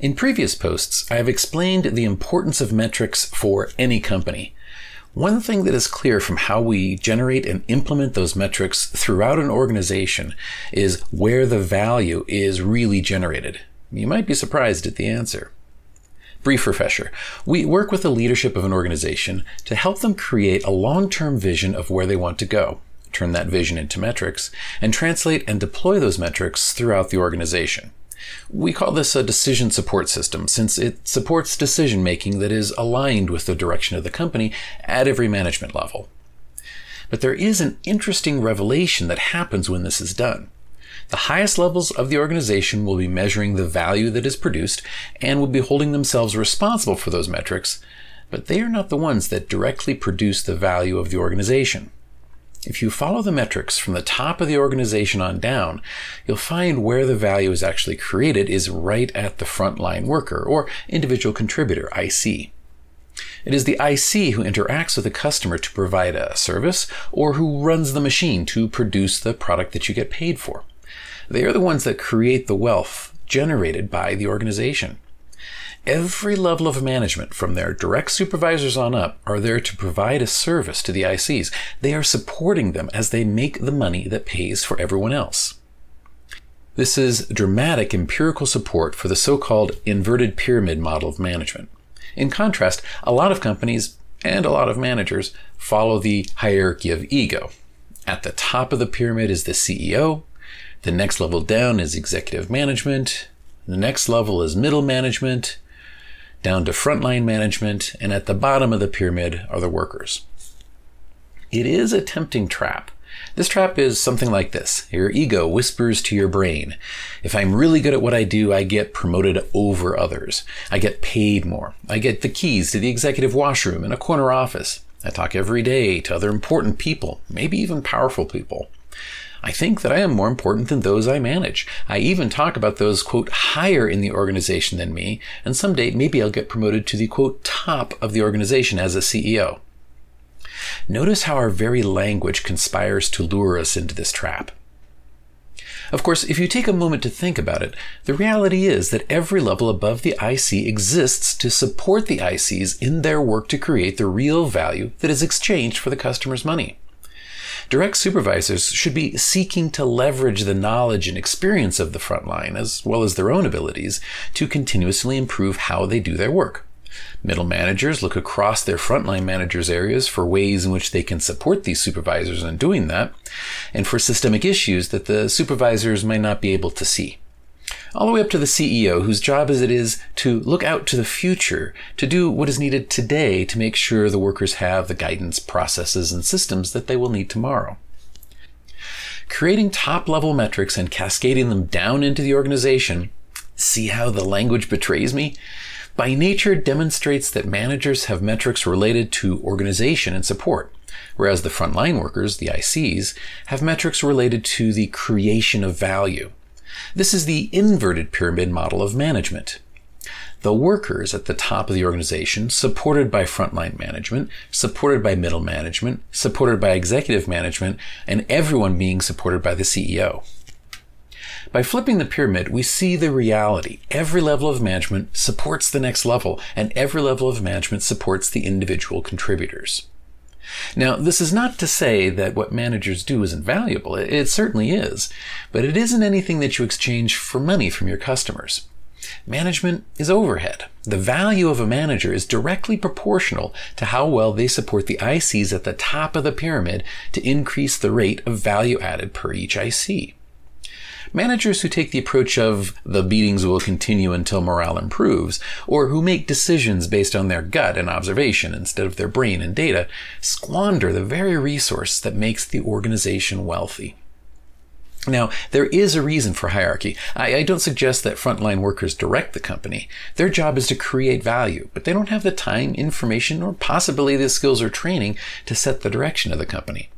In previous posts, I have explained the importance of metrics for any company. One thing that is clear from how we generate and implement those metrics throughout an organization is where the value is really generated. You might be surprised at the answer. Brief refresher. We work with the leadership of an organization to help them create a long-term vision of where they want to go, turn that vision into metrics, and translate and deploy those metrics throughout the organization. We call this a decision support system since it supports decision making that is aligned with the direction of the company at every management level. But there is an interesting revelation that happens when this is done. The highest levels of the organization will be measuring the value that is produced and will be holding themselves responsible for those metrics, but they are not the ones that directly produce the value of the organization. If you follow the metrics from the top of the organization on down, you'll find where the value is actually created is right at the frontline worker or individual contributor, IC. It is the IC who interacts with the customer to provide a service or who runs the machine to produce the product that you get paid for. They are the ones that create the wealth generated by the organization. Every level of management, from their direct supervisors on up, are there to provide a service to the ICs. They are supporting them as they make the money that pays for everyone else. This is dramatic empirical support for the so called inverted pyramid model of management. In contrast, a lot of companies and a lot of managers follow the hierarchy of ego. At the top of the pyramid is the CEO. The next level down is executive management. The next level is middle management down to frontline management, and at the bottom of the pyramid are the workers. It is a tempting trap. This trap is something like this. Your ego whispers to your brain, if I'm really good at what I do, I get promoted over others. I get paid more. I get the keys to the executive washroom in a corner office. I talk every day to other important people, maybe even powerful people. I think that I am more important than those I manage. I even talk about those, quote, higher in the organization than me, and someday maybe I'll get promoted to the, quote, top of the organization as a CEO. Notice how our very language conspires to lure us into this trap. Of course, if you take a moment to think about it, the reality is that every level above the IC exists to support the ICs in their work to create the real value that is exchanged for the customer's money. Direct supervisors should be seeking to leverage the knowledge and experience of the frontline, as well as their own abilities, to continuously improve how they do their work. Middle managers look across their frontline managers' areas for ways in which they can support these supervisors in doing that, and for systemic issues that the supervisors might not be able to see all the way up to the CEO, whose job is it is to look out to the future, to do what is needed today to make sure the workers have the guidance, processes, and systems that they will need tomorrow. Creating top level metrics and cascading them down into the organization, see how the language betrays me? By nature demonstrates that managers have metrics related to organization and support, whereas the frontline workers, the ICs, have metrics related to the creation of value. This is the inverted pyramid model of management. The workers at the top of the organization, supported by frontline management, supported by middle management, supported by executive management, and everyone being supported by the CEO. By flipping the pyramid, we see the reality. Every level of management supports the next level, and every level of management supports the individual contributors. Now, this is not to say that what managers do isn't valuable. It certainly is. But it isn't anything that you exchange for money from your customers. Management is overhead. The value of a manager is directly proportional to how well they support the ICs at the top of the pyramid to increase the rate of value added per each IC. Managers who take the approach of the beatings will continue until morale improves, or who make decisions based on their gut and observation instead of their brain and data, squander the very resource that makes the organization wealthy. Now, there is a reason for hierarchy. I, I, don't suggest that frontline workers direct the company. Their job is to create value, but they don't have the time, information, or possibly the skills or training to set the direction of the company.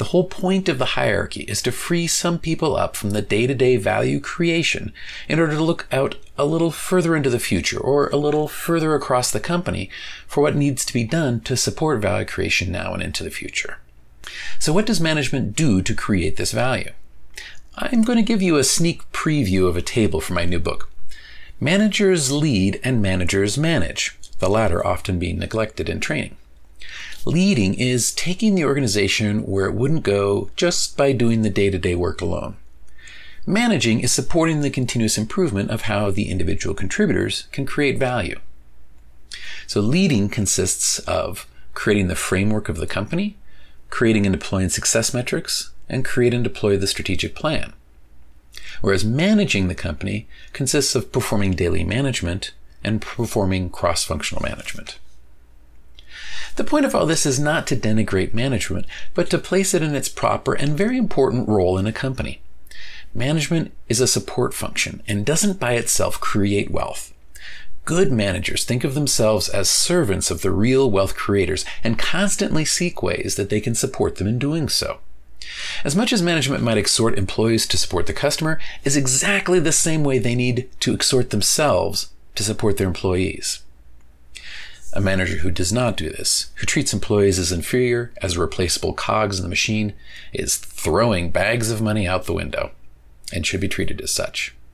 The whole point of the hierarchy is to free some people up from the day to day value creation in order to look out a little further into the future or a little further across the company for what needs to be done to support value creation now and into the future. So, what does management do to create this value? I'm going to give you a sneak preview of a table from my new book. Managers lead and managers manage, the latter often being neglected in training. Leading is taking the organization where it wouldn't go just by doing the day to day work alone. Managing is supporting the continuous improvement of how the individual contributors can create value. So, leading consists of creating the framework of the company, creating and deploying success metrics, and create and deploy the strategic plan. Whereas managing the company consists of performing daily management and performing cross functional management. The point of all this is not to denigrate management, but to place it in its proper and very important role in a company. Management is a support function and doesn't by itself create wealth. Good managers think of themselves as servants of the real wealth creators and constantly seek ways that they can support them in doing so. As much as management might exhort employees to support the customer, is exactly the same way they need to exhort themselves to support their employees. A manager who does not do this, who treats employees as inferior, as replaceable cogs in the machine, is throwing bags of money out the window and should be treated as such.